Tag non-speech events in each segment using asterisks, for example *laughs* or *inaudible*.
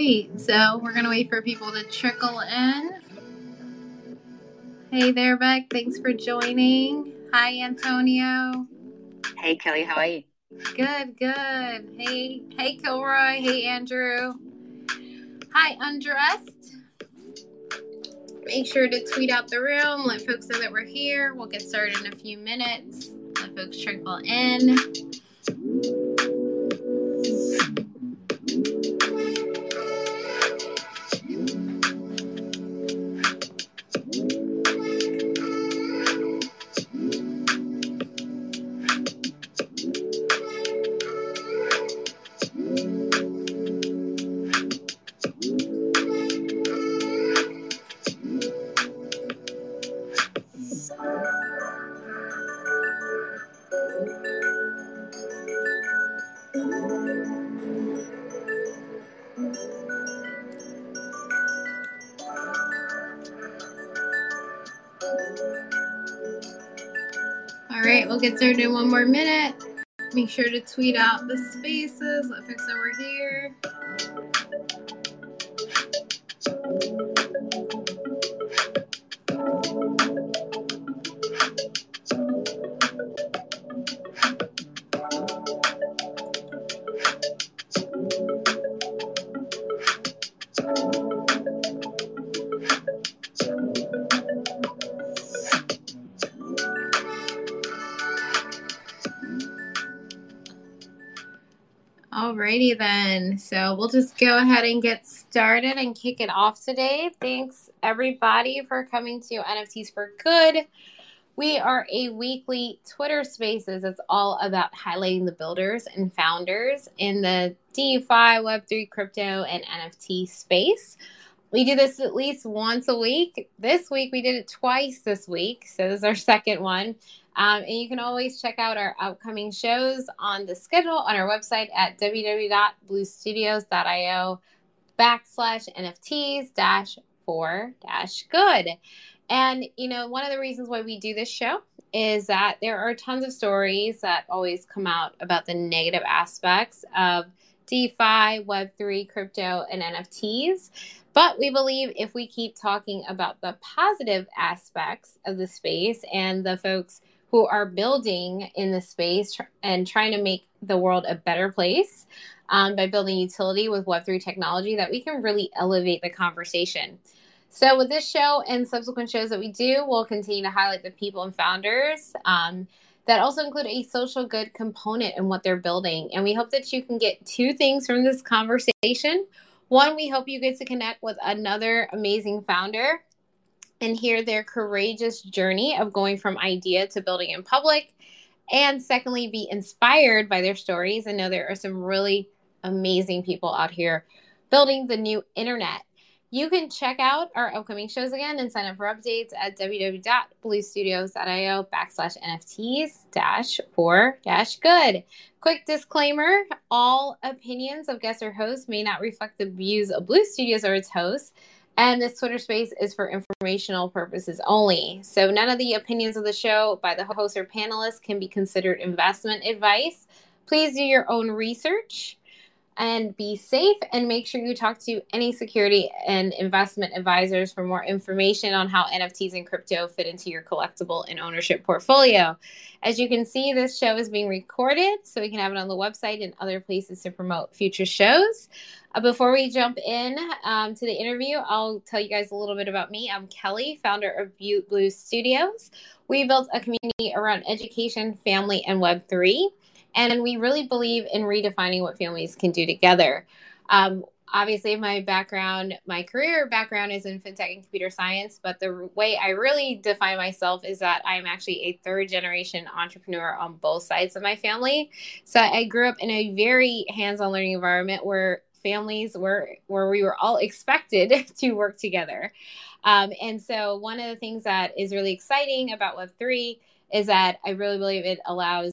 right. So we're going to wait for people to trickle in. Hey there, Bec. Thanks for joining. Hi, Antonio. Hey, Kelley. How are you? Good, good. Hey, hey, Kilroy. Hey, Andrew. Hi, Undressed. Make sure to tweet out the room. Let folks know that we're here. We'll get started in a few minutes. Let folks trickle in. Sure to tweet out the spaces. Let folks know we're here. Alrighty then. So we'll just go ahead and get started and kick it off today. Thanks everybody for coming to NFTs for Good. We are a weekly Twitter Spaces. It's all about highlighting the builders and founders in the DeFi, Web3, crypto, and NFT space. We do this at least once a week. This week we did it twice this week. So this is our second one. Um, and you can always check out our upcoming shows on the schedule on our website at www.bluestudios.io backslash NFTs dash four dash good. And, you know, one of the reasons why we do this show is that there are tons of stories that always come out about the negative aspects of DeFi, Web3, crypto, and NFTs. But we believe if we keep talking about the positive aspects of the space and the folks who are building in the space tr- and trying to make the world a better place um, by building utility with Web3 technology, that we can really elevate the conversation. So, with this show and subsequent shows that we do, we'll continue to highlight the people and founders um, that also include a social good component in what they're building. And we hope that you can get two things from this conversation. One, we hope you get to connect with another amazing founder and hear their courageous journey of going from idea to building in public. And secondly, be inspired by their stories and know there are some really amazing people out here building the new internet. You can check out our upcoming shows again and sign up for updates at www.bluestudios.io backslash NFTs dash four dash good. Quick disclaimer all opinions of guests or hosts may not reflect the views of Blue Studios or its hosts. And this Twitter space is for informational purposes only. So none of the opinions of the show by the host or panelists can be considered investment advice. Please do your own research and be safe and make sure you talk to any security and investment advisors for more information on how NFTs and crypto fit into your collectible and ownership portfolio. As you can see, this show is being recorded so we can have it on the website and other places to promote future shows. Uh, before we jump in um, to the interview, I'll tell you guys a little bit about me. I'm Kelley, founder of Butte Blue Studios. We built a community around education, family, and Web3. And we really believe in redefining what families can do together. Um, obviously, my background, my career background is in fintech and computer science, but the way I really define myself is that I'm actually a third generation entrepreneur on both sides of my family. So I grew up in a very hands on learning environment where families were where we were all expected *laughs* to work together. Um, and so one of the things that is really exciting about Web3 is that I really believe it allows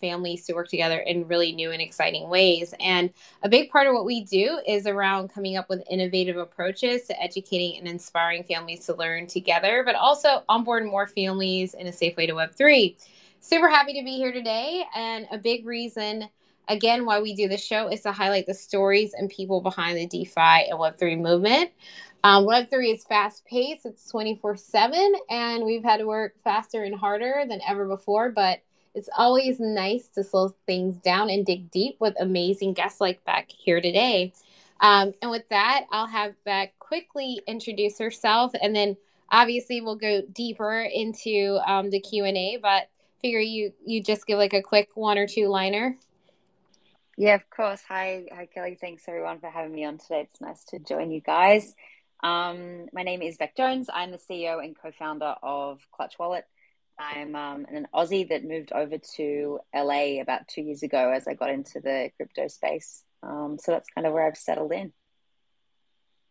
families to work together in really new and exciting ways. And a big part of what we do is around coming up with innovative approaches to educating and inspiring families to learn together, but also onboard more families in a safe way to Web3. Super happy to be here today. And a big reason Again, why we do the show is to highlight the stories and people behind the DeFi and Web3 movement. Um, Web3 is fast paced, it's 24 7, and we've had to work faster and harder than ever before, but it's always nice to slow things down and dig deep with amazing guests like Bec here today. Um, and with that, I'll have Bec quickly introduce herself, and then obviously we'll go deeper into um, the Q and A. But figure you you just give like a quick one or two liner. Yeah, of course. Hi, hi, Kelley. Thanks everyone for having me on today. It's nice to join you guys. Um, my name is Bec Jones. I'm the CEO and co-founder of Clutch Wallet. I'm um, an Aussie that moved over to LA about two years ago as I got into the crypto space. Um, so that's kind of where I've settled in.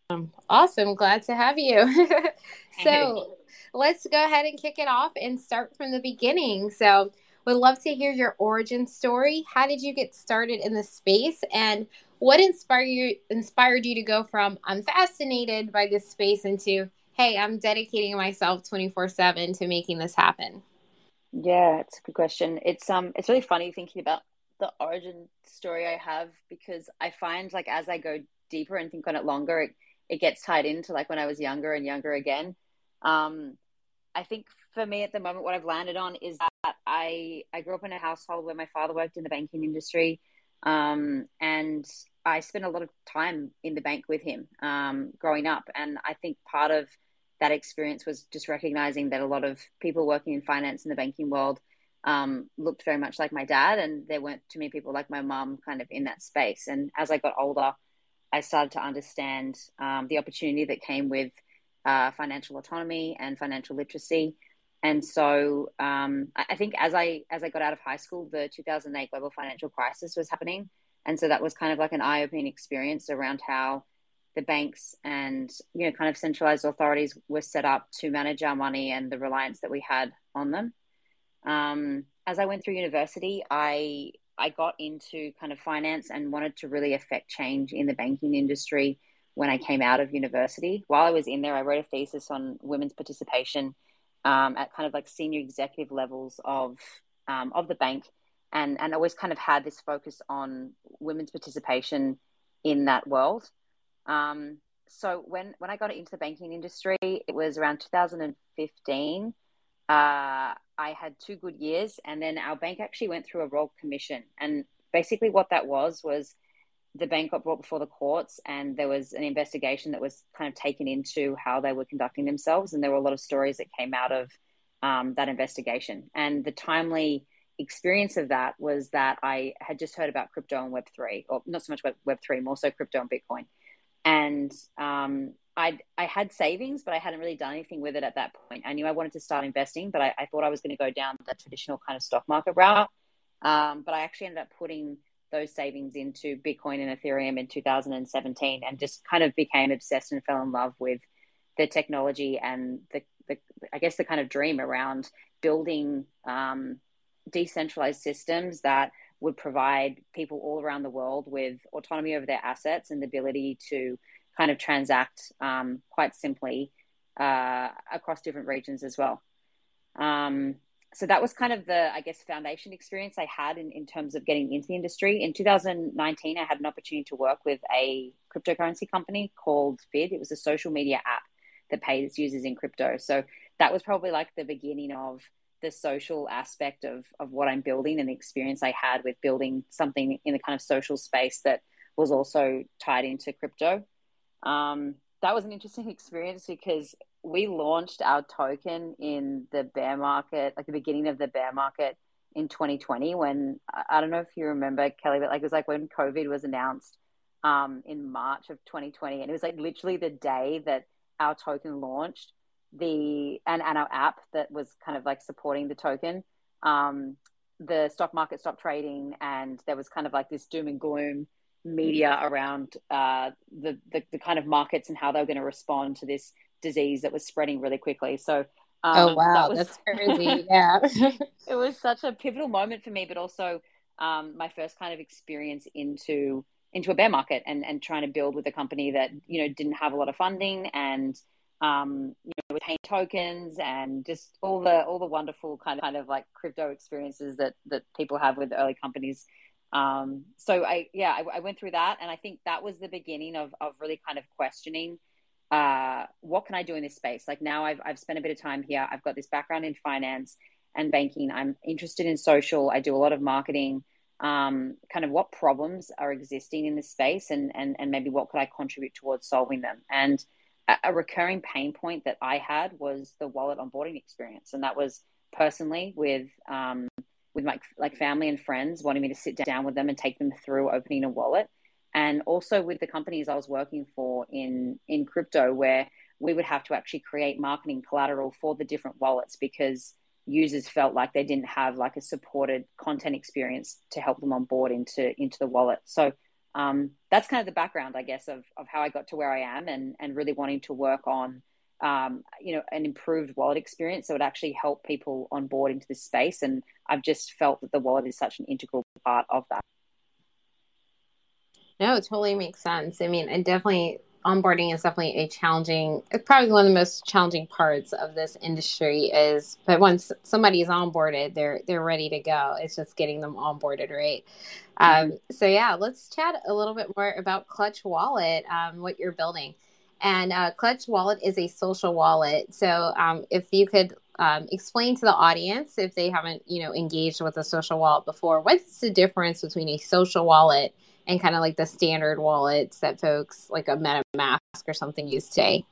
Um, awesome. Glad to have you. *laughs* so let's go ahead and kick it off and start from the beginning. So, would love to hear your origin story. How did you get started in the space and what inspired you inspired you to go from I'm fascinated by this space into hey, I'm dedicating myself 24/7 to making this happen? Yeah, it's a good question. It's um it's really funny thinking about the origin story I have because I find like as I go deeper and think on it longer, it, it gets tied into like when I was younger and younger again. Um, I think for me at the moment, what I've landed on is that I I grew up in a household where my father worked in the banking industry, um, and I spent a lot of time in the bank with him um, growing up. And I think part of that experience was just recognizing that a lot of people working in finance in the banking world um, looked very much like my dad, and there weren't too many people like my mom kind of in that space. And as I got older, I started to understand um, the opportunity that came with uh, financial autonomy and financial literacy. And so um, I think as I as I got out of high school, the 2008 global financial crisis was happening, and so that was kind of like an eye-opening experience around how the banks and you know kind of centralized authorities were set up to manage our money and the reliance that we had on them. Um, as I went through university, I I got into kind of finance and wanted to really affect change in the banking industry when I came out of university. While I was in there, I wrote a thesis on women's participation um, at kind of like senior executive levels of um, of the bank, and and always kind of had this focus on women's participation in that world. Um, so when when I got into the banking industry, it was around 2015. Uh, I had two good years, and then our bank actually went through a royal commission. And basically, what that was was the bank got brought before the courts, and there was an investigation that was kind of taken into how they were conducting themselves. And there were a lot of stories that came out of um, that investigation. And the timely experience of that was that I had just heard about crypto and Web3, or not so much Web3, more so crypto and Bitcoin and um, I I had savings, but I hadn't really done anything with it at that point. I knew I wanted to start investing, but I, I thought I was going to go down the traditional kind of stock market route. Um, but I actually ended up putting those savings into Bitcoin and Ethereum in 2017, and just kind of became obsessed and fell in love with the technology and the, the I guess the kind of dream around building um, decentralized systems that would provide people all around the world with autonomy over their assets and the ability to kind of transact um, quite simply uh, across different regions as well. Um, so that was kind of the, I guess, foundation experience I had in, in terms of getting into the industry. In 2019, I had an opportunity to work with a cryptocurrency company called FID. It was a social media app that paid its users in crypto. So that was probably like the beginning of the social aspect of of what I'm building and the experience I had with building something in the kind of social space that was also tied into crypto. Um, that was an interesting *laughs* experience because we launched our token in the bear market, like the beginning of the bear market in 2020. When I don't know if you remember, Kelley, but like it was like when COVID was announced um, in March of 2020, and it was like literally the day that our token launched the and, and our app that was kind of like supporting the token um, the stock market stopped trading and there was kind of like this doom and gloom media around uh, the, the, the kind of markets and how they were going to respond to this disease that was spreading really quickly. So um, oh wow. that was, that's *laughs* crazy. Yeah. *laughs* It was such a pivotal moment for me but also um, my first kind of experience into into a bear market and and trying to build with a company that you know didn't have a lot of funding and um, you know, with paying tokens and just all the all the wonderful kind of kind of like crypto experiences that that people have with early companies Um, so I, yeah, I, I, went through that, and I think that was the beginning of of really kind of questioning, uh, what can I do in this space? Like now, I've I've spent a bit of time here. I've got this background in finance and banking. I'm interested in social. I do a lot of marketing. Um, kind of what problems are existing in this space, and and and maybe what could I contribute towards solving them? And a, recurring pain point that I had was the wallet onboarding experience, and that was personally with um, with my like family and friends wanting me to sit down with them and take them through opening a wallet. And also with the companies I was working for in in crypto where we would have to actually create marketing collateral for the different wallets because users felt like they didn't have like a supported content experience to help them on board into into the wallet. So um, that's kind of the background i guess of, of how i got to where i am and and really wanting to work on um, you know, an improved wallet experience So it actually help people on board into this space. And I've just felt that the wallet is such an integral part of that. No, it totally makes sense. I mean, and definitely onboarding is definitely a challenging it's probably one of the most challenging parts of this industry is but once somebody is onboarded they're they're ready to go it's just getting them onboarded right mm-hmm. um, so yeah let's chat a little bit more about clutch wallet um, what you're building and uh, Clutch Wallet is a social wallet. So um, if you could um, explain to the audience, if they haven't, you know, engaged with a social wallet before, what's the difference between a social wallet and kind of like the standard wallets that folks like a MetaMask or something use today?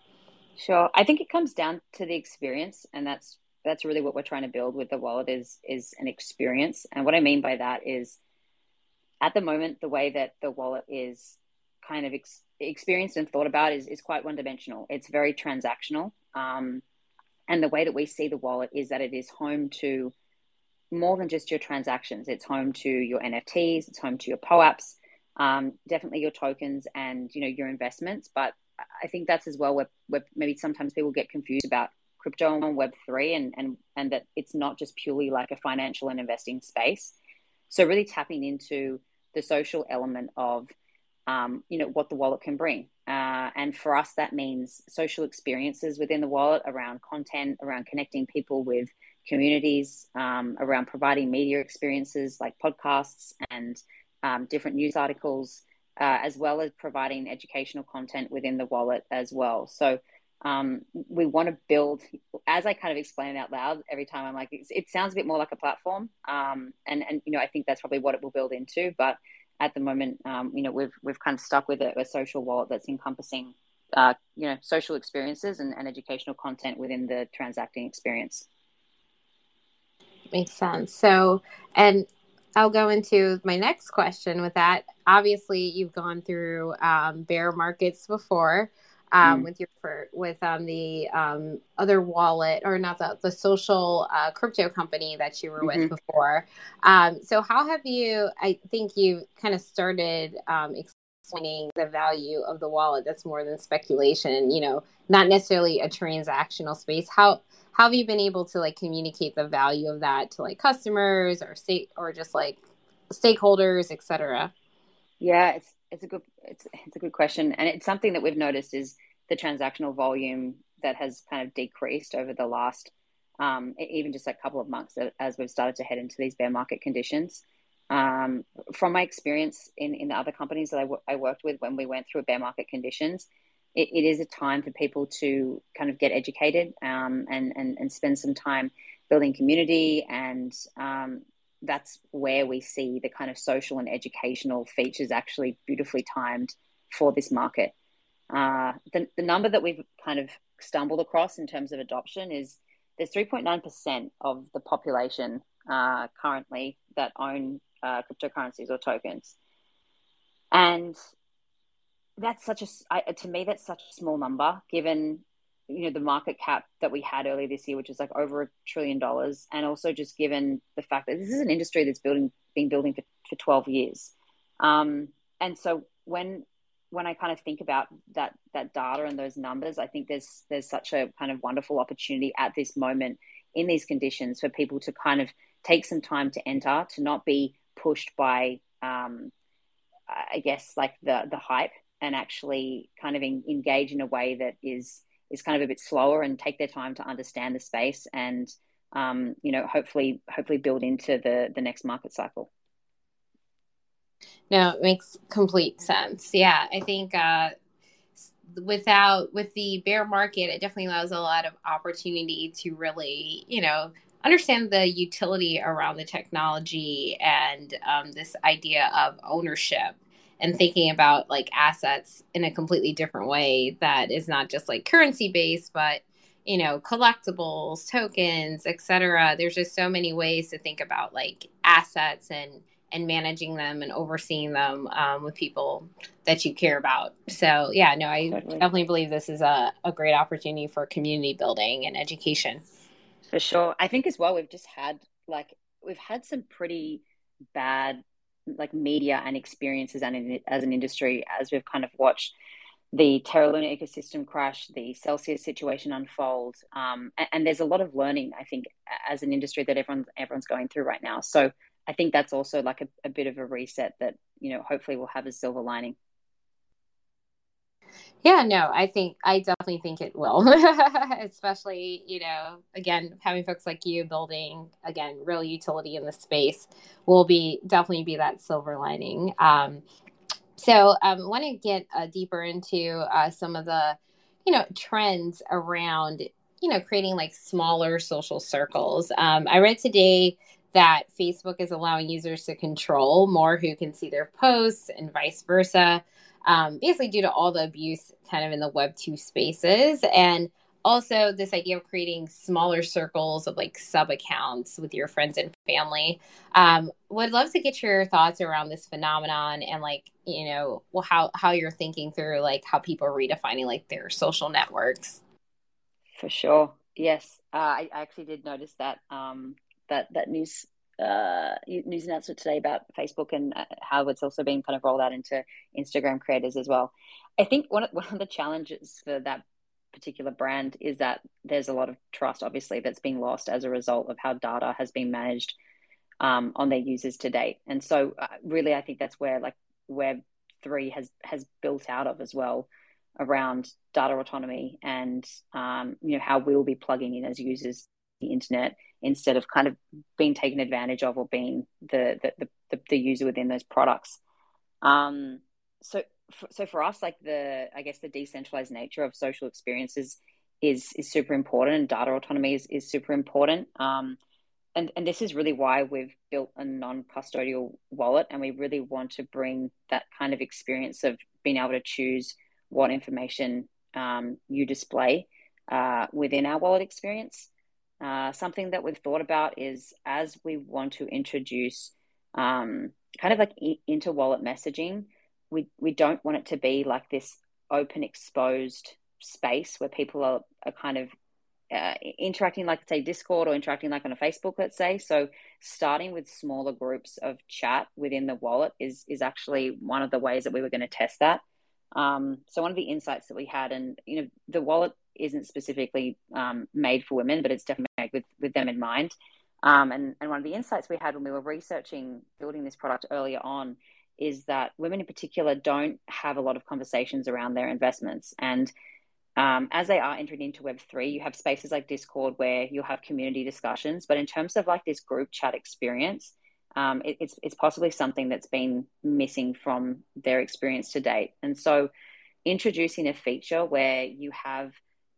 Sure. I think it comes down to the experience, and that's that's really what we're trying to build with the wallet is is an experience. And what I mean by that is, at the moment, the way that the wallet is kind of ex- experienced and thought about is, is quite one dimensional. It's very transactional. Um, and the way that we see the wallet is that it is home to more than just your transactions. It's home to your NFTs, it's home to your POAPs, um, definitely your tokens and you know your investments. But I think that's as well where, where maybe sometimes people get confused about crypto and Web three and and and that it's not just purely like a financial and investing space. So really tapping into the social element of um, you know what the wallet can bring uh, and for us that means social experiences within the wallet around content around connecting people with communities um, around providing media experiences like podcasts and um, different news articles uh, as well as providing educational content within the wallet as well so um, we want to build as i kind of explain it out loud every time i'm like it sounds a bit more like a platform um, and and you know i think that's probably what it will build into but at the moment, um, you know, we've we've kind of stuck with a, a social wallet that's encompassing, uh, you know, social experiences and, and educational content within the transacting experience. Makes sense. So, and I'll go into my next question with that. Obviously, you've gone through um, bear markets before um, mm. with your with um, the um, other wallet or not the the social uh, crypto company that you were mm-hmm. with before. Um, so how have you? I think you kind of started um, explaining the value of the wallet. That's more than speculation. You know, not necessarily a transactional space. How how have you been able to like communicate the value of that to like customers or state or just like stakeholders, etc. Yeah, it's it's a good it's it's a good question, and it's something that we've noticed is the transactional volume that has kind of decreased over the last um, even just a couple of months as we've started to head into these bear market conditions. Um, from my experience in, in the other companies that I, w- I worked with when we went through bear market conditions, it, it is a time for people to kind of get educated um, and, and, and spend some time building community and um, that's where we see the kind of social and educational features actually beautifully timed for this market. Uh, the, the number that we've kind of stumbled across in terms of adoption is there's 3.9% of the population uh, currently that own uh, cryptocurrencies or tokens. And that's such a, to me, that's such a small number given you know the market cap that we had earlier this year, which is like over a trillion dollars, and also just given the fact that this is an industry that's building been building for, for 12 years. Um, and so when when I kind of think about that that data and those numbers, I think there's there's such a kind of wonderful opportunity at this moment in these conditions for people to kind of take some time to enter, to not be pushed by, um, I guess, like the the hype, and actually kind of in, engage in a way that is is kind of a bit slower and take their time to understand the space and um, you know hopefully hopefully build into the the next market cycle No, it makes complete sense. Yeah, I think uh, without with the bear market, it definitely allows a lot of opportunity to really, you know, understand the utility around the technology and um, this idea of ownership and thinking about like assets in a completely different way that is not just like currency based, but you know collectibles tokens etc there's just so many ways to think about like assets and and managing them and overseeing them um, with people that you care about. So yeah no i Certainly. definitely believe this is a, a great opportunity for community building and education for sure i think as well we've just had like we've had some pretty bad like media and experiences and as an industry as we've kind of watched the Terra Luna ecosystem crash, the Celsius situation unfold, um, and, and, there's a lot of learning I think as an industry that everyone's everyone's going through right now. So I think that's also like a, a bit of a reset that you know hopefully will have a silver lining. Yeah, no, I think I definitely think it will, *laughs* especially you know again having folks like you building again real utility in the space will be definitely be that silver lining. Um, so um, I want to get uh, deeper into uh, some of the, you know, trends around, you know, creating like smaller social circles. Um, I read today that Facebook is allowing users to control more who can see their posts and vice versa, um, basically due to all the abuse kind of in the Web 2 spaces. And also this idea of creating smaller circles of like sub accounts with your friends and family. Um, would love to get your thoughts around this phenomenon and like you know well how how you're thinking through like how people are redefining like their social networks. For sure. Yes. Uh, I, I, actually did notice that um, that that news uh, news announcement today about Facebook and uh, how it's also being kind of rolled out into Instagram creators as well. I think one of, *laughs* one of the challenges for that particular brand is that there's a lot of trust, obviously, that's being lost as a result of how data has been managed um, on their users to date. And so, uh, really, I think that's where like Web three has has built out of as well around data autonomy and um, you know how we'll be plugging in as users the internet instead of kind of being taken advantage of or being the the, the, the user within those products. Um, so so for us, like the I guess the decentralized nature of social experiences is is super important, and data autonomy is, is super important. Um, and and this is really why we've built a non-custodial wallet, and we really want to bring that kind of experience of being able to choose what information um, you display uh, within our wallet experience. Uh, something that we've thought about is as we want to introduce um, kind of like inter wallet messaging we we don't want it to be like this open exposed space where people are, are kind of uh, interacting like say discord or interacting like on a facebook let's say. So starting with smaller groups of chat within the wallet is is actually one of the ways that we were going to test that. Um, so one of the insights that we had and you know the wallet isn't specifically um, made for women but it's definitely made with with them in mind um, and and one of the insights we had when we were researching building this product earlier on is that women in particular don't have a lot of conversations around their investments. And um, as they are entering into Web3, you have spaces like Discord where you'll have community discussions. But in terms of like this group chat experience, um, it, it's, it's possibly something that's been missing from their experience to date. And so introducing a feature where you have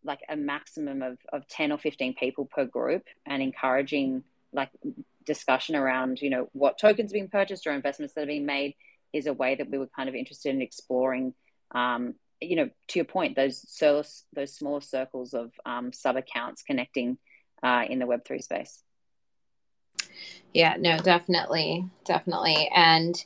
like a maximum of, of 10 or 15 people per group and encouraging like discussion around you know what tokens being purchased or investments that are being made is a way that we were kind of interested in exploring um, you know to your point those those smaller circles of um, sub accounts connecting uh, in the web3 space. Yeah no definitely definitely. And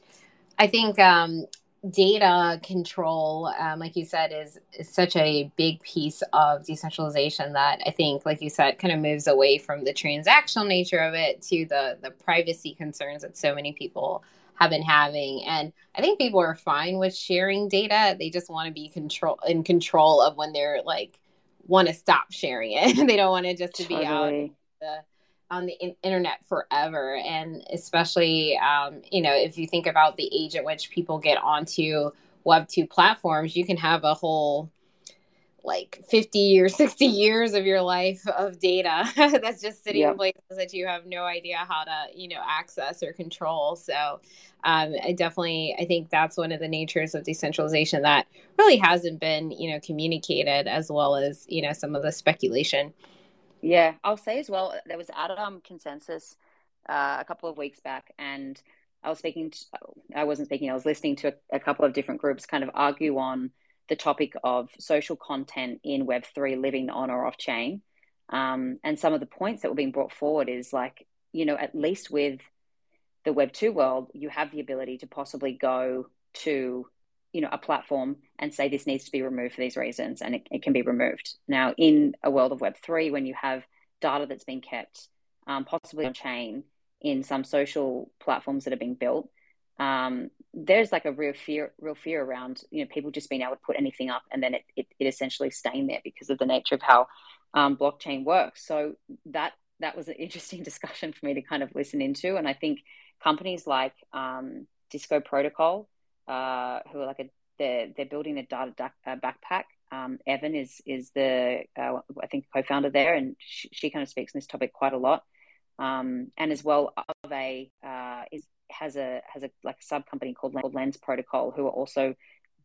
i think um, data control, um, like you said, is, is such a big piece of decentralization that I think, like you said, kind of moves away from the transactional nature of it to the the privacy concerns that so many people have been having. And I think people are fine with sharing data. They just want to be control in control of when they're like want to stop sharing it. *laughs* they don't want it just to totally. be out the on the in- internet forever. And especially um, you know if you think about the age at which people get onto web 2 platforms you can have a whole like 50 or 60 *laughs* years of your life of data *laughs* that's just sitting yep. in places that you have no idea how to you know access or control. So um, i definitely i think that's one of the natures of decentralization that really hasn't been you know communicated as well as you know some of the speculation yeah i'll say as well there was Atom consensus uh, a couple of weeks back and i was speaking to, i wasn't speaking i was listening to a, a couple of different groups kind of argue on the topic of social content in Web3 living on or off chain. Um, and some of the points that were being brought forward is like, you know, at least with the Web2 world, you have the ability to possibly go to, you know, a platform and say this needs to be removed for these reasons, and it, it can be removed. Now, in a world of Web3, when you have data that's been kept um, possibly on chain in some social platforms that are being built, um, there's like a real fear, real fear around you know people just being able to put anything up and then it, it, it essentially staying there because of the nature of how um, blockchain works. So that that was an *laughs* interesting discussion for me to kind of listen into, and I think companies like um, Disco Protocol, uh, who are like a they're they're building a data da- backpack. Um, Evin is is the uh, I think co-founder there, and she, she, kind of speaks on this topic quite a lot. Um, and as well, Aave uh, is has a has a like sub company called Lens Protocol who are also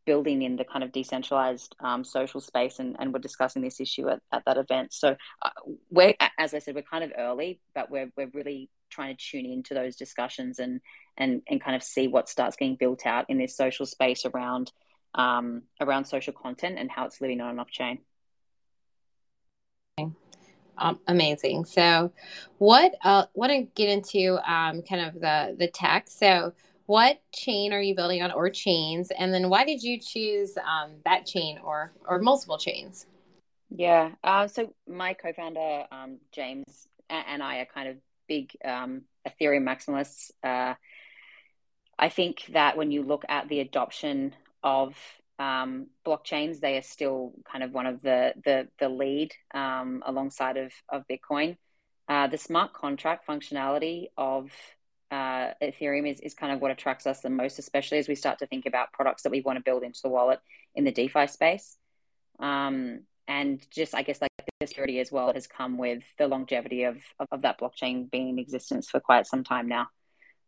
building in the kind of decentralized um, social space and, and we're discussing this issue at, at that event so uh, we're as i said we're kind of early but we're, we're really trying to tune into those discussions and and and kind of see what starts getting built out in this social space around um, around social content and how it's living on and off chain um, amazing. So, what uh, want to get into um, kind of the the tech. So, what chain are you building on, or chains, and then why did you choose um, that chain or or multiple chains? Yeah. Uh, so my co-founder um, James and I are kind of big um, Ethereum maximalists. Uh, I think that when you look at the adoption of um, blockchains, they are still kind of one of the the, the lead um, alongside of of Bitcoin. Uh, the smart contract functionality of uh, Ethereum is, is kind of what attracts us the most, especially as we start to think about products that we want to build into the wallet in the DeFi space. Um, and just, I guess, like the security as well has come with the longevity of, of, of that blockchain being in existence for quite some time now.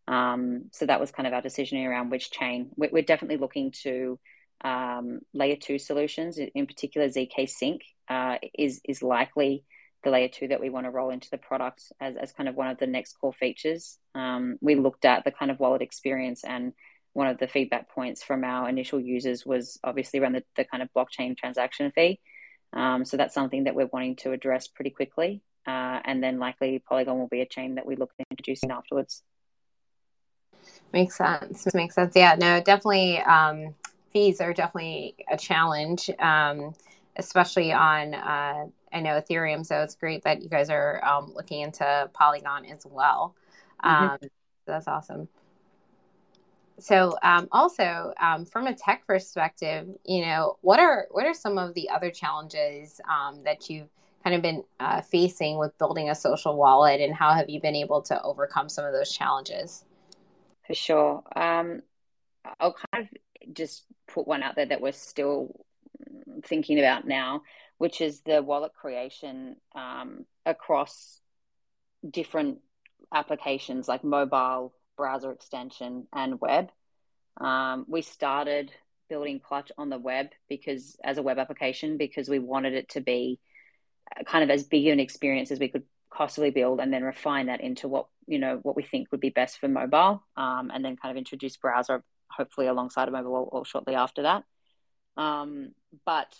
Um, so that was kind of our decision around which chain. We're, we're definitely looking to um, layer two solutions, in particular zkSync, uh, is is likely the layer two that we want to roll into the product as, as kind of one of the next core features. Um, we looked at the kind of wallet experience and one of the feedback points from our initial users was obviously around the, the kind of blockchain transaction fee. Um, so that's something that we're wanting to address pretty quickly. Uh, and then likely Polygon will be a chain that we look at introducing afterwards. Makes sense. Makes sense. Yeah, no, definitely. Um, fees are definitely a challenge, um, especially on uh, I know Ethereum. So it's great that you guys are um, looking into Polygon as well. Mm-hmm. Um, that's awesome. So um, also um, from a tech perspective, you know, what are what are some of the other challenges um, that you've kind of been uh, facing with building a social wallet, and how have you been able to overcome some of those challenges? For sure. Um, I'll kind of just put one out there that we're still thinking about now, which is the wallet creation um, across different applications like mobile, browser extension, and web. Um, we started building Clutch on the web because, as a web application, because we wanted it to be kind of as big an experience as we could possibly build, and then refine that into what you know what we think would be best for mobile, um, and then kind of introduce browser hopefully alongside of mobile or, or shortly after that. Um, but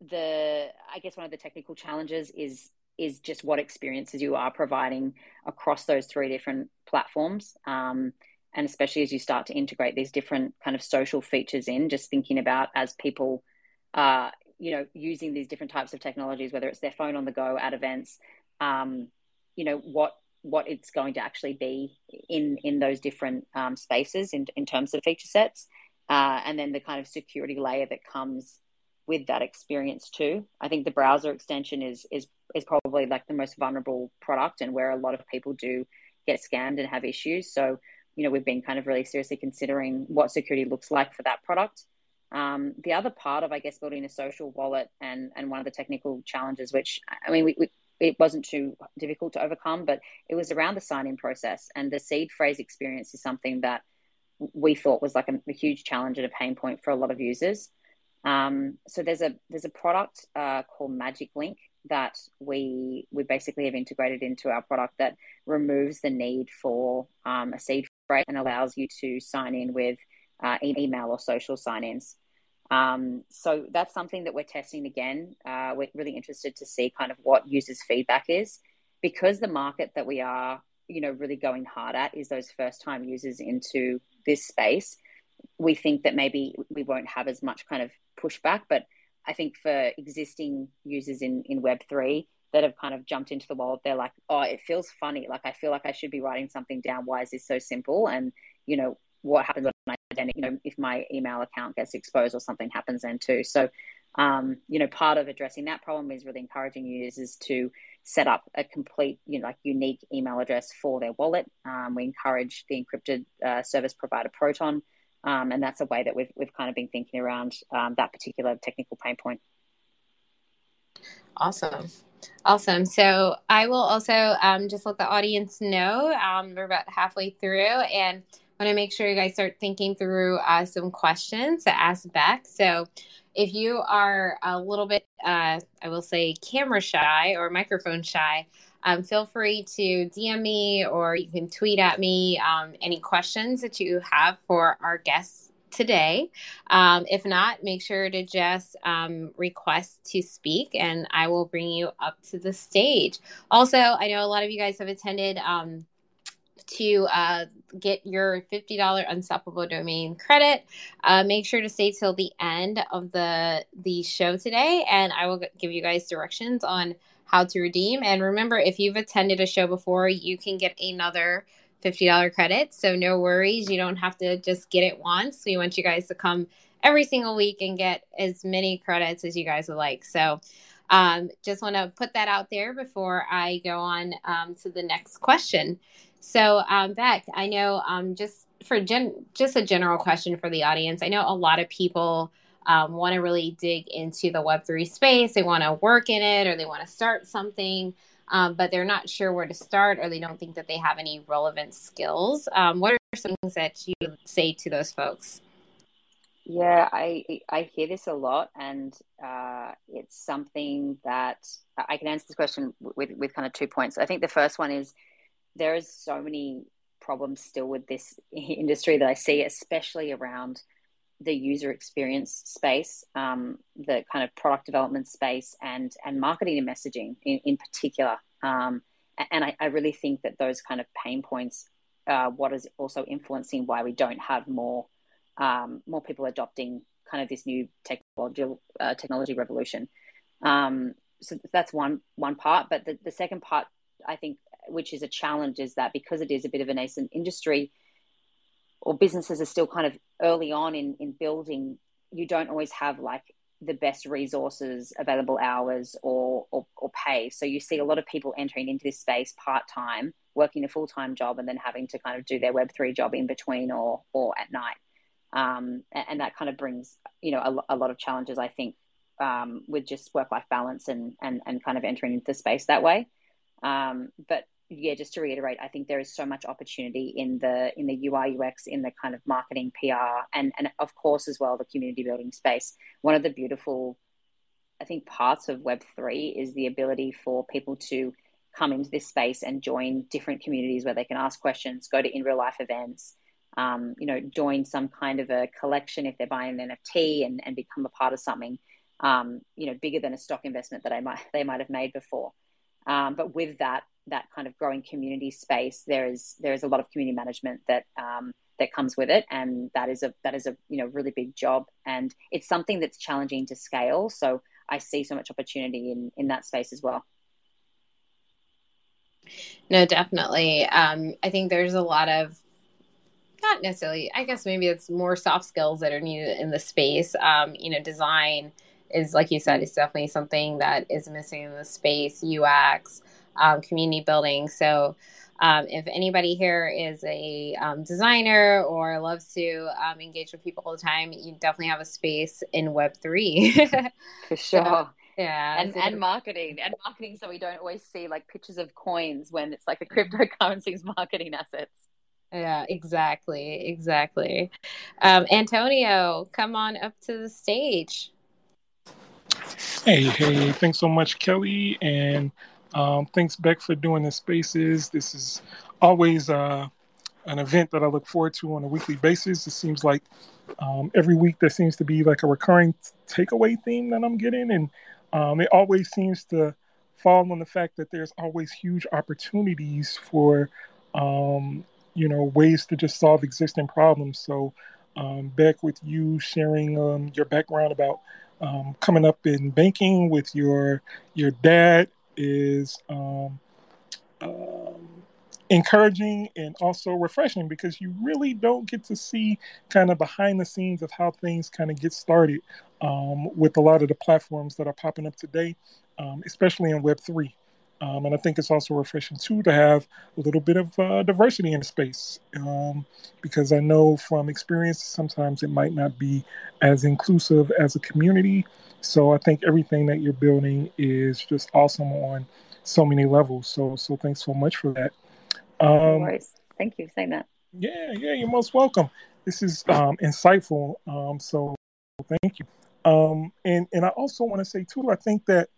the I guess one of the technical challenges is is just what experiences you are providing across those three different platforms. Um, and especially as you start to integrate these different kind of social features in, just thinking about as people are, you know, using these different types of technologies, whether it's their phone on the go at events, um, you know, what what it's going to actually be in in those different um, spaces in, in terms of feature sets uh, and then the kind of security layer that comes with that experience too i think the browser extension is is is probably like the most vulnerable product and where a lot of people do get scammed and have issues so you know we've been kind of really seriously considering what security looks like for that product Um, the other part of, I guess, building a social wallet and and one of the technical challenges, which I mean, we, we it wasn't too difficult to overcome, but it was around the sign in process. And the seed phrase experience is something that we thought was like a, a huge challenge and a pain point for a lot of users. Um, so there's a there's a product uh, called Magic Link that we we basically have integrated into our product that removes the need for um, a seed phrase and allows you to sign in with uh, email or social sign-ins. Um, so that's something that we're testing again. Uh, we're really interested to see kind of what users' feedback is, because the market that we are, you know, really going hard at is those first-time users into this space. We think that maybe we won't have as much kind of pushback, but I think for existing users in in Web three that have kind of jumped into the world, they're like, oh, it feels funny. Like I feel like I should be writing something down. Why is this so simple? And you know, what happens when I identity, you know, if my email account gets exposed or something happens then too. So, um, you know, part of addressing that problem is really encouraging users to set up a complete, you know, like unique email address for their wallet. Um, we encourage the encrypted uh, service provider Proton, um, and that's a way that we've we've kind of been thinking around um, that particular technical pain point. Awesome. Awesome. So I will also um, just let the audience know um, we're about halfway through and want to make sure you guys start thinking through uh, some questions to ask Bec. So if you are a little bit, uh, I will say, camera shy or microphone shy, um, feel free to DM me or you can tweet at me um, any questions that you have for our guests today. Um, if not, make sure to just um, request to speak and I will bring you up to the stage. Also, I know a lot of you guys have attended um, to uh, get your $50 unstoppable domain credit uh, make sure to stay till the end of the the show today and i will give you guys directions on how to redeem. And remember if you've attended a show before you can get another $50 credit. So no worries. You don't have to just get it once. We want you guys to come every single week and get as many credits as you guys would like. So um, just want to put that out there before I go on um, to the next question. So, um, Bec, I know um, just for gen- just a general question for the audience. I know a lot of people um, want to really dig into the Web three space. They want to work in it, or they want to start something, um, but they're not sure where to start, or they don't think that they have any relevant skills. Um, what are some things that you say to those folks? Yeah, I I hear this a lot, and uh, it's something that I can answer this question with with kind of two points. I think the first one is there is so many problems still with this *laughs* industry that I see, especially around the user experience space, um, the kind of product development space, and and marketing and messaging in, in particular. Um, and I, I, really think that those kind of pain points, uh, what is also influencing why we don't have more um, more people adopting kind of this new technology uh, technology revolution. Um, so that's one one part, but the, the second part I think which is a challenge, is that because it is a bit of a nascent industry, or businesses are still kind of early on in in building, you don't always have like the best resources, available hours, or, or, or pay. So you see a lot of people entering into this space part time, working a full time job, and then having to kind of do their Web three job in between or or at night. Um, and, and, that kind of brings you know a, a lot of challenges, I think, um, with just work life balance and and and kind of entering into the space that way. Um, but yeah, just to reiterate, I think there is so much opportunity in the in the UI UX, in the kind of marketing, PR, and and of course as well the community building space. One of the beautiful, I think, parts of Web three is the ability for people to come into this space and join different communities where they can ask questions, go to in real life events, um, you know, join some kind of a collection if they're buying an NFT and, and become a part of something, um, you know, bigger than a stock investment that I might they might have made before. Um, but with that that kind of growing community space, there is there is a lot of community management that um, that comes with it, and that is a that is a you know really big job, and it's something that's challenging to scale. So I see so much opportunity in in that space as well. No, definitely. Um, I think there's a lot of not necessarily. I guess maybe it's more soft skills that are needed in the space. Um, you know, design is like you said, it's definitely something that is missing in the space. UX um, community building. So, um, if anybody here is a um, designer or loves to um, engage with people all the time, you definitely have a space in Web3. *laughs* For sure. So, yeah. And, and marketing. And marketing, so we don't always see like pictures of coins when it's like a cryptocurrency's *laughs* marketing assets. Yeah, exactly. Exactly. Um, Antonio, come on up to the stage. Hey, hey, thanks so much, Kelley. And um, thanks, Bec, for doing the spaces. This is always uh, an event that I look forward to on a weekly basis. It seems like um, every week there seems to be like a recurring takeaway theme that I'm getting, and um, it always seems to fall on the fact that there's always huge opportunities for um, you know ways to just solve existing problems. So, um, Bec, with you sharing um, your background about coming up in banking with your your dad is um, um, encouraging and also refreshing because you really don't get to see kind of behind the scenes of how things kind of get started um, with a lot of the platforms that are popping up today, um, especially in Web three. Um, and I think it's also refreshing too to have a little bit of uh, diversity in the space um, because I know from experience sometimes it might not be as inclusive as a community. So I think everything that you're building is just awesome on so many levels. So so thanks so much for that. Um, no Thank you for saying that. Yeah, yeah, you're most welcome. This is um, insightful. Um, so thank you. Um, and and I also want to say too, I think that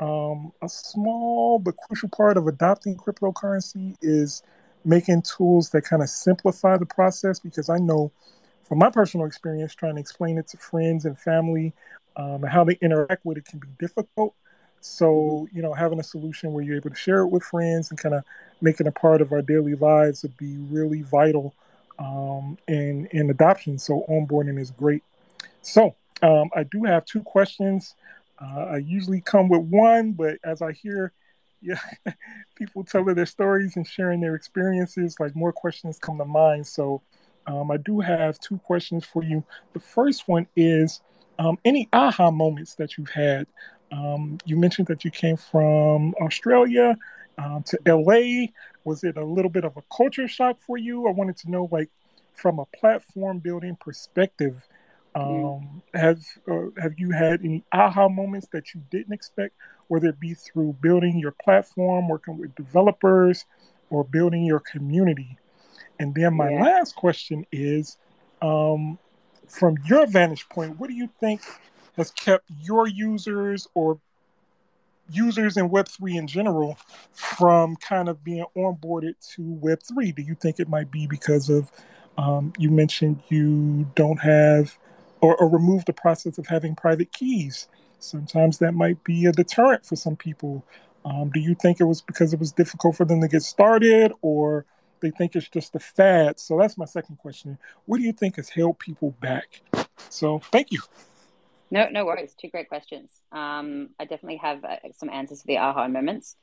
um, a small but crucial part of adopting cryptocurrency is making tools that kind of simplify the process because I know from my personal experience trying to explain it to friends and family um, and how they interact with it can be difficult. So, you know, having a solution where you're able to share it with friends and kind of make it a part of our daily lives would be really vital um, in, in adoption. So, onboarding is great. So, um, I do have two questions. Uh, I usually come with one, but as I hear yeah, *laughs* people telling their stories and sharing their experiences, like more questions come to mind. So um, I do have two questions for you. The first one is um, any aha moments that you've had. Um, you mentioned that you came from Australia um, to LA. Was it a little bit of a culture shock for you? I wanted to know, like, from a platform building perspective. Um, have uh, have you had any aha moments that you didn't expect, whether it be through building your platform, working with developers, or building your community? And then my yeah. last question is, um, from your vantage point, what do you think has kept your users or users in Web3 in general from kind of being onboarded to Web3? Do you think it might be because of, um, you mentioned you don't have or, or remove the process of having private keys. Sometimes that might be a deterrent for some people. Um, do you think it was because it was difficult for them to get started, or they think it's just a fad? So that's my second question. What do you think has held people back? So thank you. No, no worries. Two great questions. Um, I definitely have uh, some answers to the aha moments.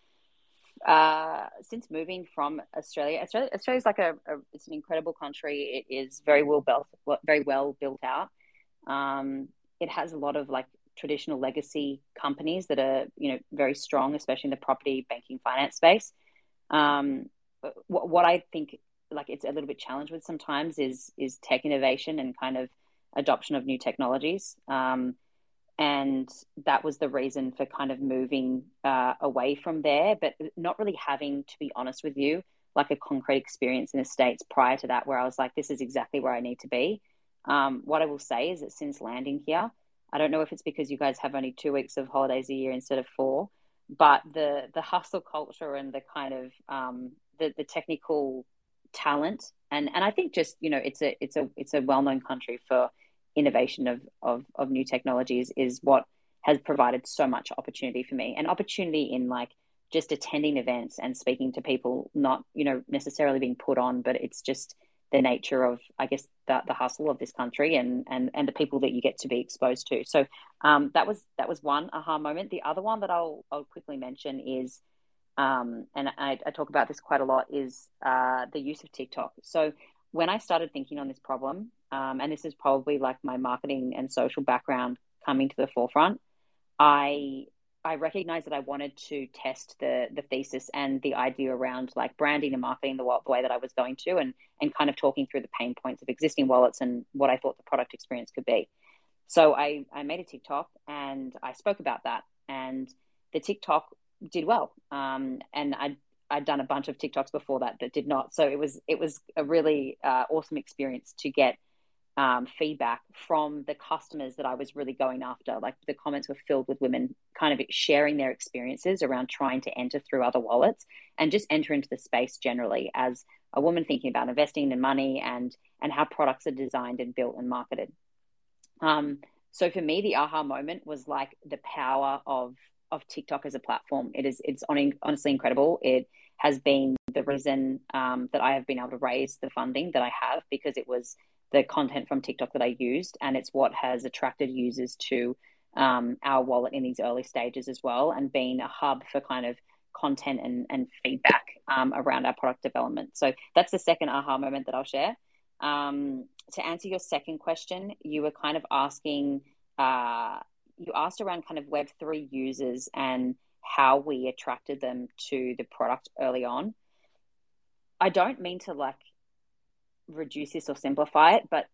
Uh, since moving from Australia, Australia Australia's like a, a, it's an incredible country. It is very well built, very well built out. Um, it has a lot of like traditional legacy companies that are you know very strong, especially in the property, banking, finance space. Um, what, what I think like it's a little bit challenged with sometimes is is tech innovation and kind of adoption of new technologies. Um, and that was the reason for kind of moving uh, away from there, but not really having, to be honest with you, like a concrete experience in the States prior to that, where I was like, this is exactly where I need to be. Um, what I will say is that since landing here, I don't know if it's because you guys have only two weeks of holidays a year instead of four, but the the hustle culture and the kind of um, the the technical talent and and I think just you know it's a it's a it's a well known country for innovation of, of of new technologies is what has provided so much opportunity for me and opportunity in like just attending events and speaking to people not you know necessarily being put on but it's just the nature of, I guess, the, the hustle of this country and, and, and the people that you get to be exposed to. So um, that was that was one aha moment. The other one that I'll, I'll quickly mention is, um, and I, I, talk about this quite a lot, is uh, the use of TikTok. So when I started thinking on this problem, um, and this is probably like my marketing and social background coming to the forefront, I I recognized that I wanted to test the the thesis and the idea around like branding and marketing the, the way that I was going to, and and kind of talking through the pain points of existing wallets and what I thought the product experience could be. So I I made a TikTok and I spoke about that, and the TikTok did well. Um, and I I'd done a bunch of TikToks before that that did not. So it was it was a really uh, awesome experience to get um, feedback from the customers that I was really going after. Like the comments were filled with women kind of sharing their experiences around trying to enter through other wallets and just enter into the space generally as a woman thinking about investing in money and and how products are designed and built and marketed. Um, so for me, the aha moment was like the power of of TikTok as a platform. It is it's on, honestly incredible. It has been the reason um, that I have been able to raise the funding that I have because it was the content from TikTok that I used, and it's what has attracted users to um, our wallet in these early stages as well, and being a hub for kind of content and, and feedback um, around our product development. So that's the second aha moment that I'll share. Um, to answer your second question, you were kind of asking, uh, you asked around kind of Web3 users and how we attracted them to the product early on. I don't mean to like reduce this or simplify it, but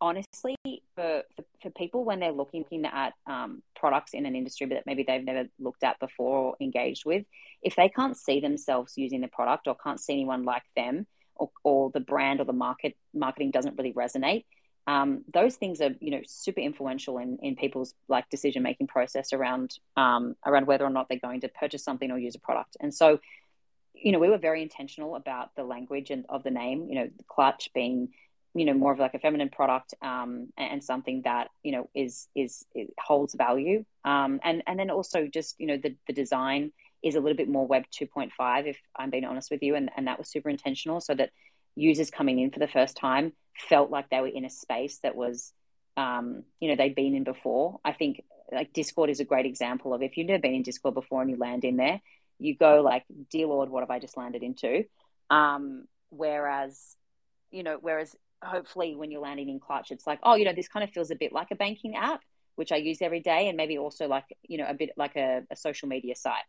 honestly, for, for, for people when they're looking, looking at um, products in an industry that maybe they've never looked at before or engaged with, if they can't see themselves using the product or can't see anyone like them, or, or the brand or the market marketing doesn't really resonate, um, those things are you know super influential in, in people's like decision making process around um, around whether or not they're going to purchase something or use a product. And so you know, we were very intentional about the language and of the name. You know, clutch being, you know, more of like a feminine product um, and something that you know is is holds value. Um, and and then also just you know the the design is a little bit more Web 2.5, if I'm being honest with you, and and that was super intentional, so that users coming in for the first time felt like they were in a space that was, um, you know, they'd been in before. I think like Discord is a great example of if you've never been in Discord before and you land in there, you go like, dear Lord, what have I just landed into? Um, whereas, you know, whereas hopefully when you're landing in Clutch, it's like, oh, you know, this kind of feels a bit like a banking app, which I use every day, and maybe also like, you know, a bit like a, a social media site.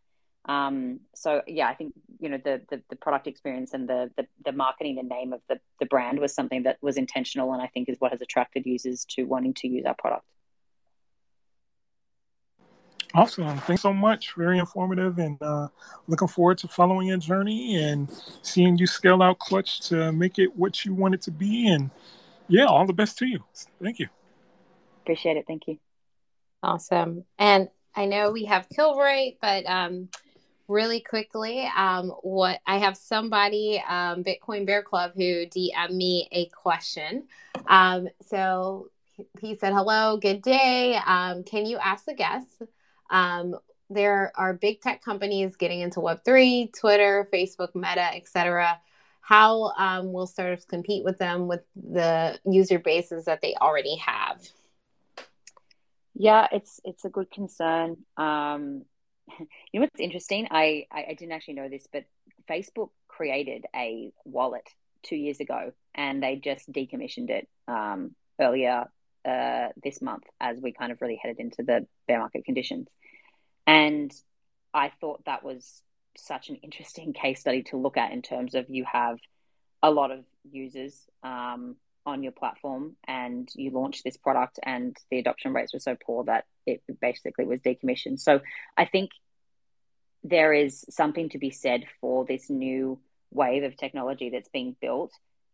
Um, so yeah, I think you know the, the, the product experience and the, the the marketing and name of the the brand was something that was intentional, and I think is what has attracted users to wanting to use our product. Awesome. Thanks so much. Very informative and uh, looking forward to following your journey and seeing you scale out Clutch to make it what you want it to be. And yeah, all the best to you. Thank you. Appreciate it. Thank you. Awesome. And I know we have Kilroy, but um, really quickly, um, what I have somebody, um, Bitcoin Bear Club, who DM me a question. Um, so he said, Hello, good day. Um, can you ask the guests? Um, there are big tech companies getting into Web3, Twitter, Facebook, Meta, etc. How um, will startups compete with them with the user bases that they already have? Yeah, it's it's a good concern. Um, *laughs* you know what's interesting? I, I, I didn't actually know this, but Facebook created a wallet two years ago, and they just decommissioned it um, earlier uh, this month as we kind of really headed into the bear market conditions. And I thought that was such an interesting *laughs* case study to look at in terms of you have a lot of users um, on your platform and you launch this product and the adoption rates were so poor that it basically was decommissioned. So I think there is something to be said for this new wave of technology that's being built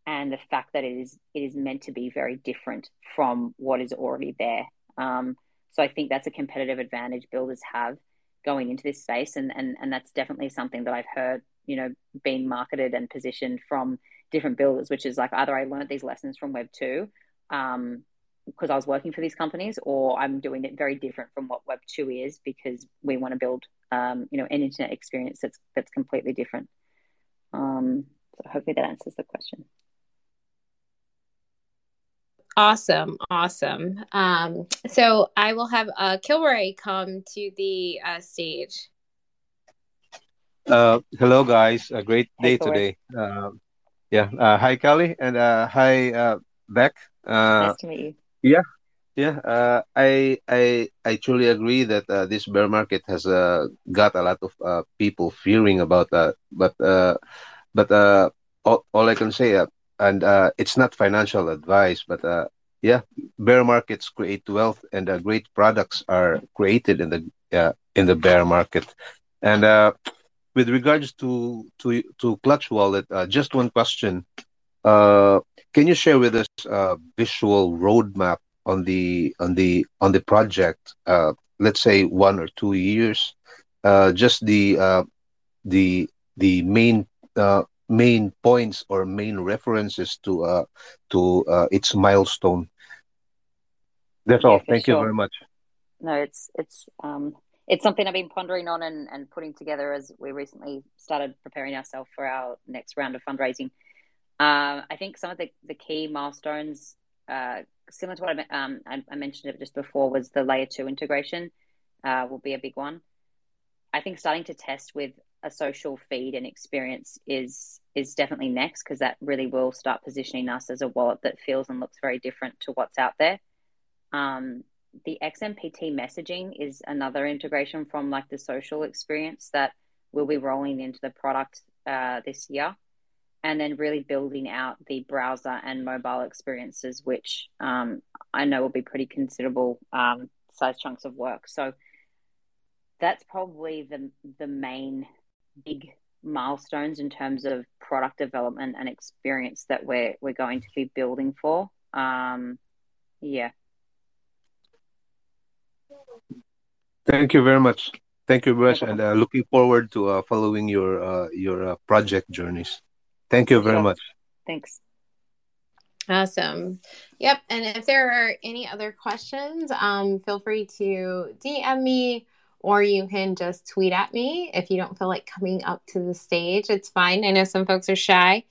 and the fact that it is it is meant to be very different from what is already there. Um, so I think that's a competitive advantage builders have going into this space, and and and that's definitely something that I've heard, you know, being marketed and positioned from different builders, which is like either I learned these lessons from Web two, um, because I was working for these companies, or I'm doing it very different from what Web two is because we want to build, um, you know, an internet experience that's that's completely different. Um, so hopefully that answers the question. Awesome, awesome. Um, so I will have uh, Kilroy come to the uh, stage. Uh, hello, guys. A great day today. Uh, yeah. Uh, hi, Kelley, and uh, hi, uh, Bec. Uh, nice to meet you. Yeah, Yeah, uh, I I I truly agree that uh, this bear market has uh, got a lot of uh, people fearing about that. But uh, but uh, all, all I can say, uh, and uh, it's not financial advice, but uh, yeah, bear markets create wealth, and uh, great products are created in the uh, in the bear market. And uh, with regards to to to Clutch Wallet, uh, just one question: Can you share with us a visual roadmap on the on the on the project? Let's say one or two years. Just the the the main uh, main points or main references to uh, to uh, its milestone. That's Yeah, all. Thank you very much. No, it's it's um it's something I've been pondering on and, and putting together as we recently started preparing ourselves for our next round of fundraising. Um, I think some of the, the key milestones, uh, similar to what I, um, I, I mentioned it just before, was the layer two integration uh, will be a big one. I think starting to test with a social feed and experience is is definitely next because that really will start positioning us as a wallet that feels and looks very different to what's out there. Um, the XMTP messaging is another integration from like the social experience that we'll be rolling into the product uh, this year. And then really building out the browser and mobile experiences, which um, I know will be pretty considerable um, size chunks of work. So that's probably the the main big milestones in terms of product development and experience that we're we're going to be building for. Um, yeah. Thank you very much. Thank you very much, and uh, looking forward to uh, following your uh, your uh, project journeys. Thank you very sure. much. Thanks. Awesome. Yep. And if there are any other questions, um, feel free to DM me or you can just tweet at me if you don't feel like coming up to the stage. It's fine. I know some folks are shy.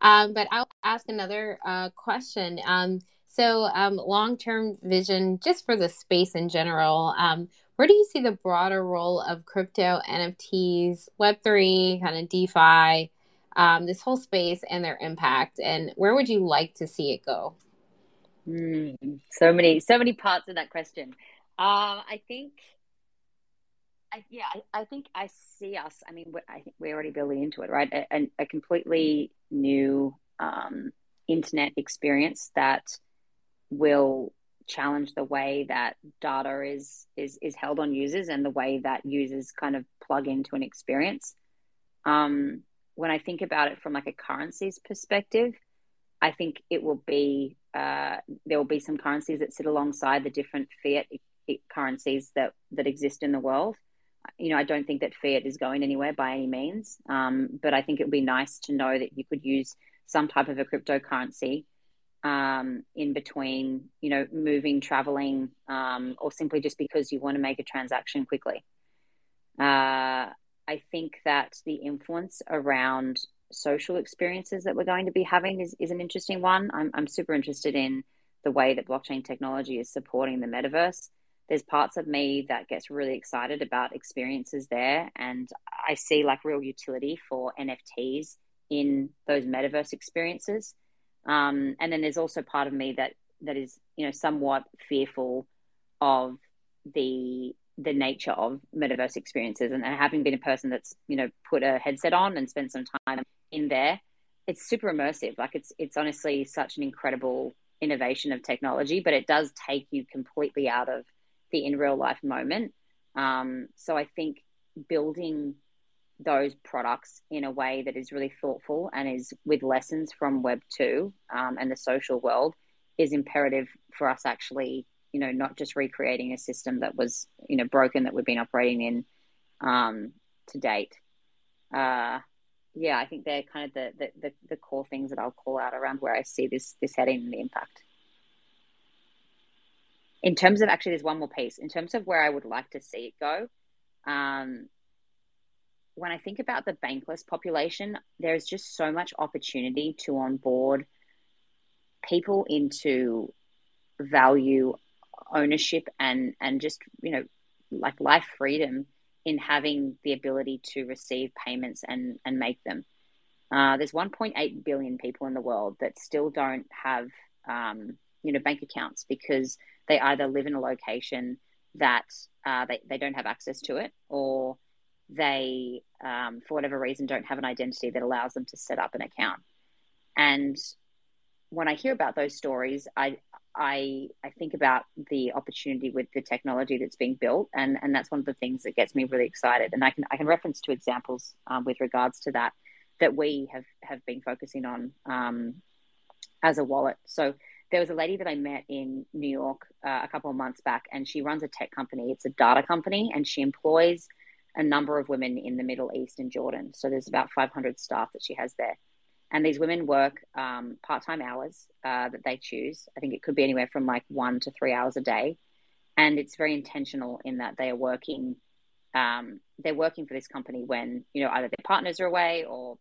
Um, but I'll ask another uh, question. Um, so, um, long term vision, just for the space in general, um, where do you see the broader role of crypto, NFTs, Web3, kind of DeFi? um, this whole space and their impact and where would you like to see it go Mm, so many, so many parts in that question. Um, I think, I, yeah, I, I think I see us. I mean, I think we're already building into it, right? A, a, a completely new um, internet experience that will challenge the way that data is is is held on users and the way that users kind of plug into an experience. Um, when I think about it from like a currencies perspective, I think it will be uh, there will be some currencies that sit alongside the different fiat currencies that that exist in the world. You know, I don't think that fiat is going anywhere by any means, um, but I think it would be nice to know that you could use some type of a cryptocurrency um, in between, you know, moving, traveling, um, or simply just because you want to make a transaction quickly. Uh, I think that the influence around social experiences that we're going to be having is, is an interesting one. I'm, I'm super interested in the way that blockchain technology is supporting the metaverse. There's parts of me that gets really excited about experiences there, and I see like real utility for NFTs in those metaverse experiences. Um, and then there's also part of me that that is, you know, somewhat fearful of the the nature of metaverse experiences and, and having been a person that's you know put a headset on and spent some time in there it's super immersive like it's it's honestly such an incredible innovation of technology but it does take you completely out of the in real life moment. Um, so i think building those products in a way that is really thoughtful and is with lessons from web 2 um, and the social world is imperative for us actually you know not just recreating a system that was you know broken that we've been operating in um, to date. Uh, yeah i think they're kind of the, the, the, the core things that i'll call out around where i see this this heading and the impact in terms of actually there's one more piece. In terms of where i would like to see it go um, when i think about the bankless population there's just so much opportunity to onboard people into value ownership and and just you know like life freedom in having the ability to receive payments and and make them. Uh, there's 1.8 billion people in the world that still don't have um, you know bank accounts because they either live in a location that uh, they, they don't have access to it or they, um, for whatever reason, don't have an identity that allows them to set up an account. And when I hear about those stories, I, I, I think about the opportunity with the technology that's being built, and, and that's one of the things that gets me really excited. And I can I can reference two examples um, with regards to that that we have have been focusing on um, as a wallet. So there was a lady that I met in New York uh, a couple of months back, and she runs a tech company. It's a data company, and she employs a number of women in the Middle East and Jordan. So there's about 500 staff that she has there. And these women work um, part time hours uh, that they choose. I think it could be anywhere from like one to three hours a day. And it's very intentional in that they are working. Um, they're working for this company when you know either their partners are away or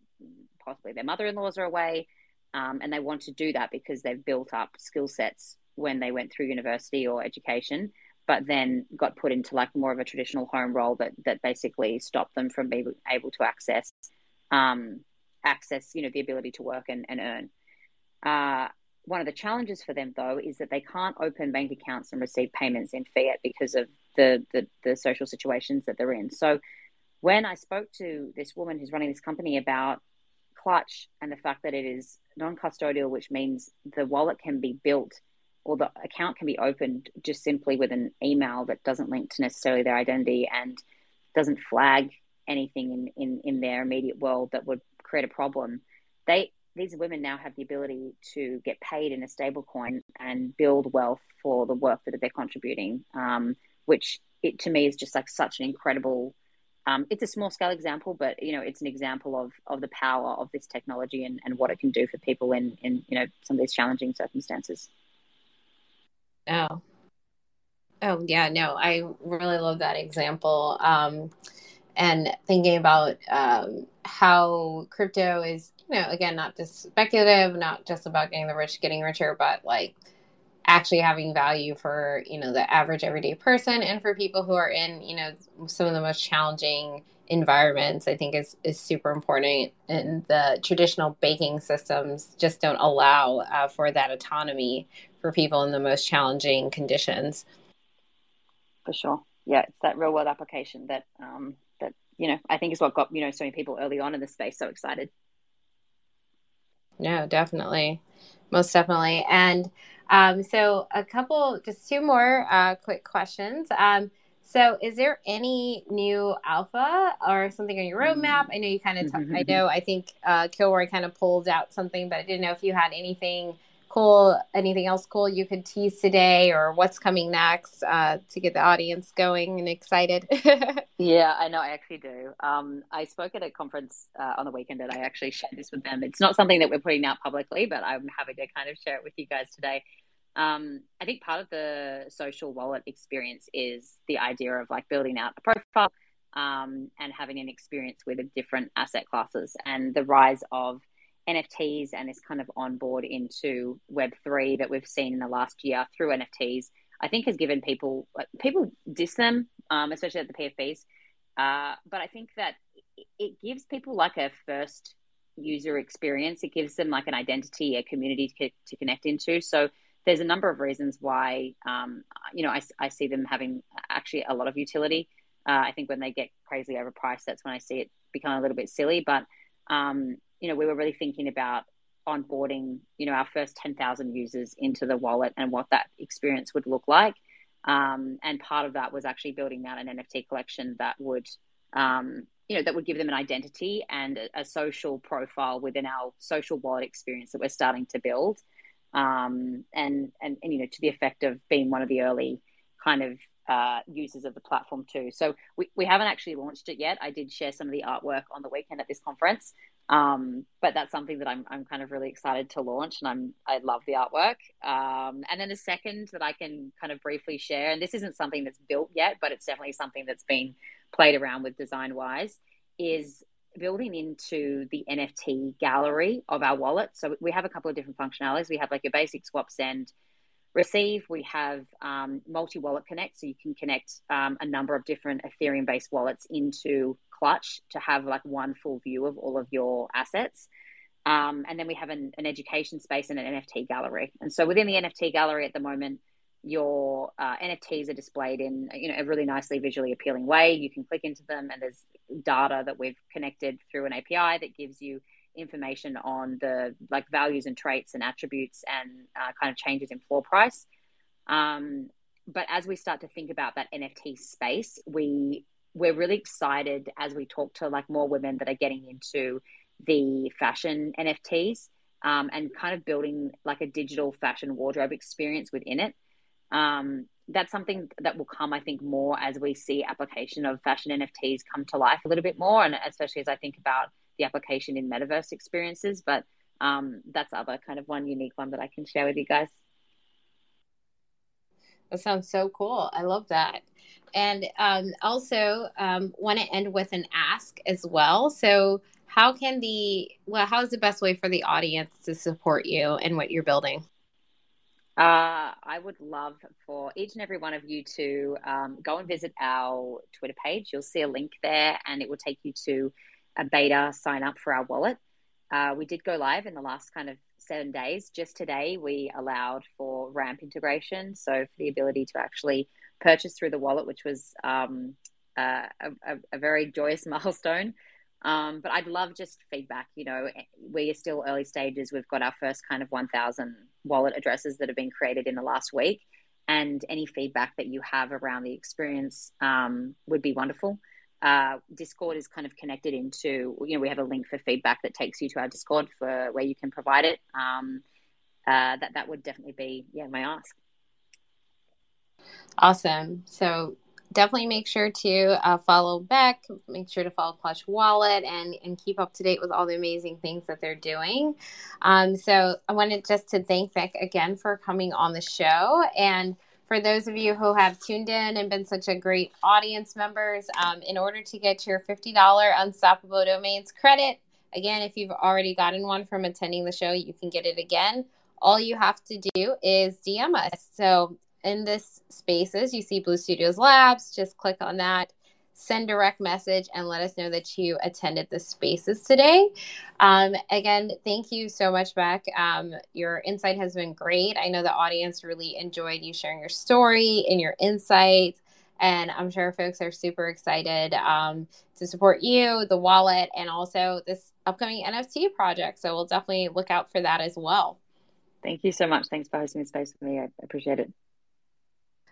possibly their mother-in-laws are away, um, and they want to do that because they've built up skill sets when they went through university or education, but then got put into like more of a traditional home role that that basically stopped them from being able to access um, access, you know, the ability to work and, and earn. Uh, one of the challenges for them, though, is that they can't open bank accounts and receive payments in fiat because of the, the, the social situations that they're in. So, when I spoke to this woman who's running this company about Clutch and the fact that it is non custodial, which means the wallet can be built or the account can be opened just simply with an email that doesn't link to necessarily their identity and doesn't flag anything in, in, in their immediate world that would create a problem. They these women now have the ability to get paid in a stable coin and build wealth for the work that they're contributing, um, which it to me is just like such an incredible. Um, it's a small scale example, but you know it's an example of of the power of this technology and, and what it can do for people in in you know some of these challenging circumstances. Oh, oh yeah, no, I really love that example. Um, and thinking about um, how crypto is, you know, again, not just speculative, not just about getting the rich getting richer, but like actually having value for, you know, the average everyday person and for people who are in, you know, some of the most challenging environments, I think is, is super important. And the traditional banking systems just don't allow uh, for that autonomy for people in the most challenging conditions. For sure. Yeah, it's that real world application that um, that, you know, I think is what got, you know, so many people early on in the space so excited. No, definitely. Most definitely. And um, so a couple, just two more uh, quick questions. Um, so is there any new alpha or something on your roadmap? I know you kind of, t- I know, I think uh, Kilroy kind of pulled out something, but I didn't know if you had anything cool, anything else cool you could tease today or what's coming next uh, to get the audience going and excited? *laughs* yeah, I know. I actually do. Um, I spoke at a conference uh, on the weekend and I actually shared this with them. It's not something that we're putting out publicly, but I'm happy to kind of share it with you guys today. Um, I think part of the social wallet experience is the idea of like building out a profile um, and having an experience with different asset classes and the rise of NFTs and this kind of onboard into Web3 that we've seen in the last year through NFTs, I think has given people, people diss them, um, especially at the PFPs. Uh, but I think that it gives people like a first user experience. It gives them like an identity, a community to, to connect into. So there's a number of reasons why, um, you know, I, I see them having actually a lot of utility. Uh, I think when they get crazily overpriced, that's when I see it become a little bit silly. But um, you know, we were really thinking about onboarding, you know, our first 10,000 users into the wallet and what that experience would look like. Um, and part of that was actually building out an NFT collection that would, um, you know, that would give them an identity and a, a, social profile within our social wallet experience that we're starting to build. Um, and, and, and, you know, to the effect of being one of the early kind of uh, users of the platform too. So we, we haven't actually launched it yet. I did share some of the artwork on the weekend at this conference. Um, but that's something that I'm, I'm kind of really excited to launch and I'm, I love the artwork. Um, and then the second that I can kind of briefly share, and this isn't something that's built yet, but it's definitely something that's been played around with design wise is building into the NFT gallery of our wallet. So we have a couple of different functionalities. We have like your basic swap send receive. We have um, multi wallet connect, so you can connect um, a number of different Ethereum based wallets into Clutch to have like one full view of all of your assets. Um, and then we have an, an, education space and an NFT gallery. And so within the NFT gallery at the moment, your uh, NFTs are displayed in you know a really nicely visually appealing way. You can click into them, and there's data that we've connected through an API that gives you information on the like values and traits and attributes and uh, kind of changes in floor price. Um, but as we start to think about that NFT space, we we're really excited as we talk to like more women that are getting into the fashion NFTs um, and kind of building like a digital fashion wardrobe experience within it. Um, that's something that will come, I think, more as we see application of fashion NFTs come to life a little bit more, and especially as I think about the application in metaverse experiences. But um, that's other kind of one unique one that I can share with you guys. That sounds so cool. I love that. And um, also um, want to end with an ask as well. So, how can the well, how is the best way for the audience to support you and what you're building? Uh, I would love for each and every one of you to um, go and visit our Twitter page. You'll see a link there, and it will take you to a beta sign up for our wallet. Uh, we did go live in the last kind of seven days. Just today, we allowed for ramp integration, so for the ability to actually purchase through the wallet, which was um, uh, a, a, very joyous *laughs* milestone. Um, but I'd love just feedback. You know, we are still early stages. We've got our first kind of 1,000 wallet addresses that have been created in the last week, and any feedback that you have around the experience um, would be wonderful. Uh, Discord is kind of connected into, you know, we have a link for feedback that takes you to our Discord for where you can provide it. Um, uh, that that would definitely be, yeah, my ask. Awesome. So definitely make sure to uh, follow Bec. Make sure to follow Clutch Wallet and and keep up to date with all the amazing things that they're doing. Um, so I wanted just to thank Bec again for coming on the show and for those of you who have tuned in and been such a great audience members, um, in order to get your $50 Unstoppable Domains credit, again, if you've already gotten one from attending the show, you can get it again. All you have to do is DM us. So in this spaces, you see Blue Studios Labs, just click on that send direct message and let us know that you attended the spaces today. Um, again, thank you so much, Bec. Um, your insight has been great. I know the audience really enjoyed you sharing your story and your insights. And I'm sure folks are super excited um, to support you, the wallet, and also this upcoming NFT project. So we'll definitely look out for that as well. Thank you so much. Thanks for hosting the space with me. I appreciate it.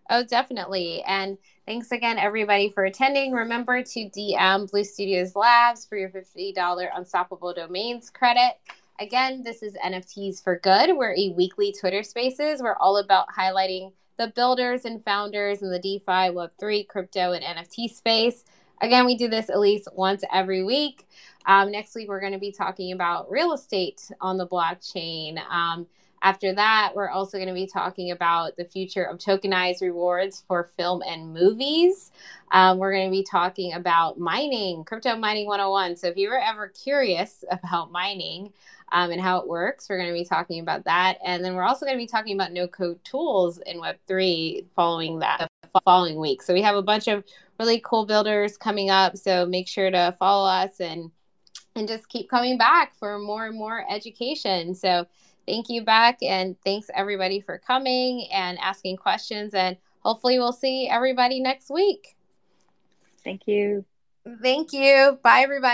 Oh, definitely. And thanks again, everybody, for attending. Remember to DM Blue Studios Labs for your $50 Unstoppable Domains credit. Again, this is NFTs for Good. We're a weekly Twitter spaces. We're all about highlighting the builders and founders in the DeFi, Web3, crypto, and NFT space. Again, we do this at least once every week. Um, next week, we're going to be talking about real estate on the blockchain. Um, after that, we're also going to be talking about the future of tokenized rewards for film and movies. Um, we're going to be talking about mining, crypto mining 101. So if you were ever curious *laughs* about mining, um, and how it works. We're going to be talking about that. And then we're also going to be talking about no code tools in Web3 following that following week. So we have a bunch of really cool builders coming up. So make sure to follow us and and just keep coming back for more and more education. So thank you Bec and thanks everybody for coming and asking questions and hopefully we'll see everybody next week. Thank you. Thank you. Bye everybody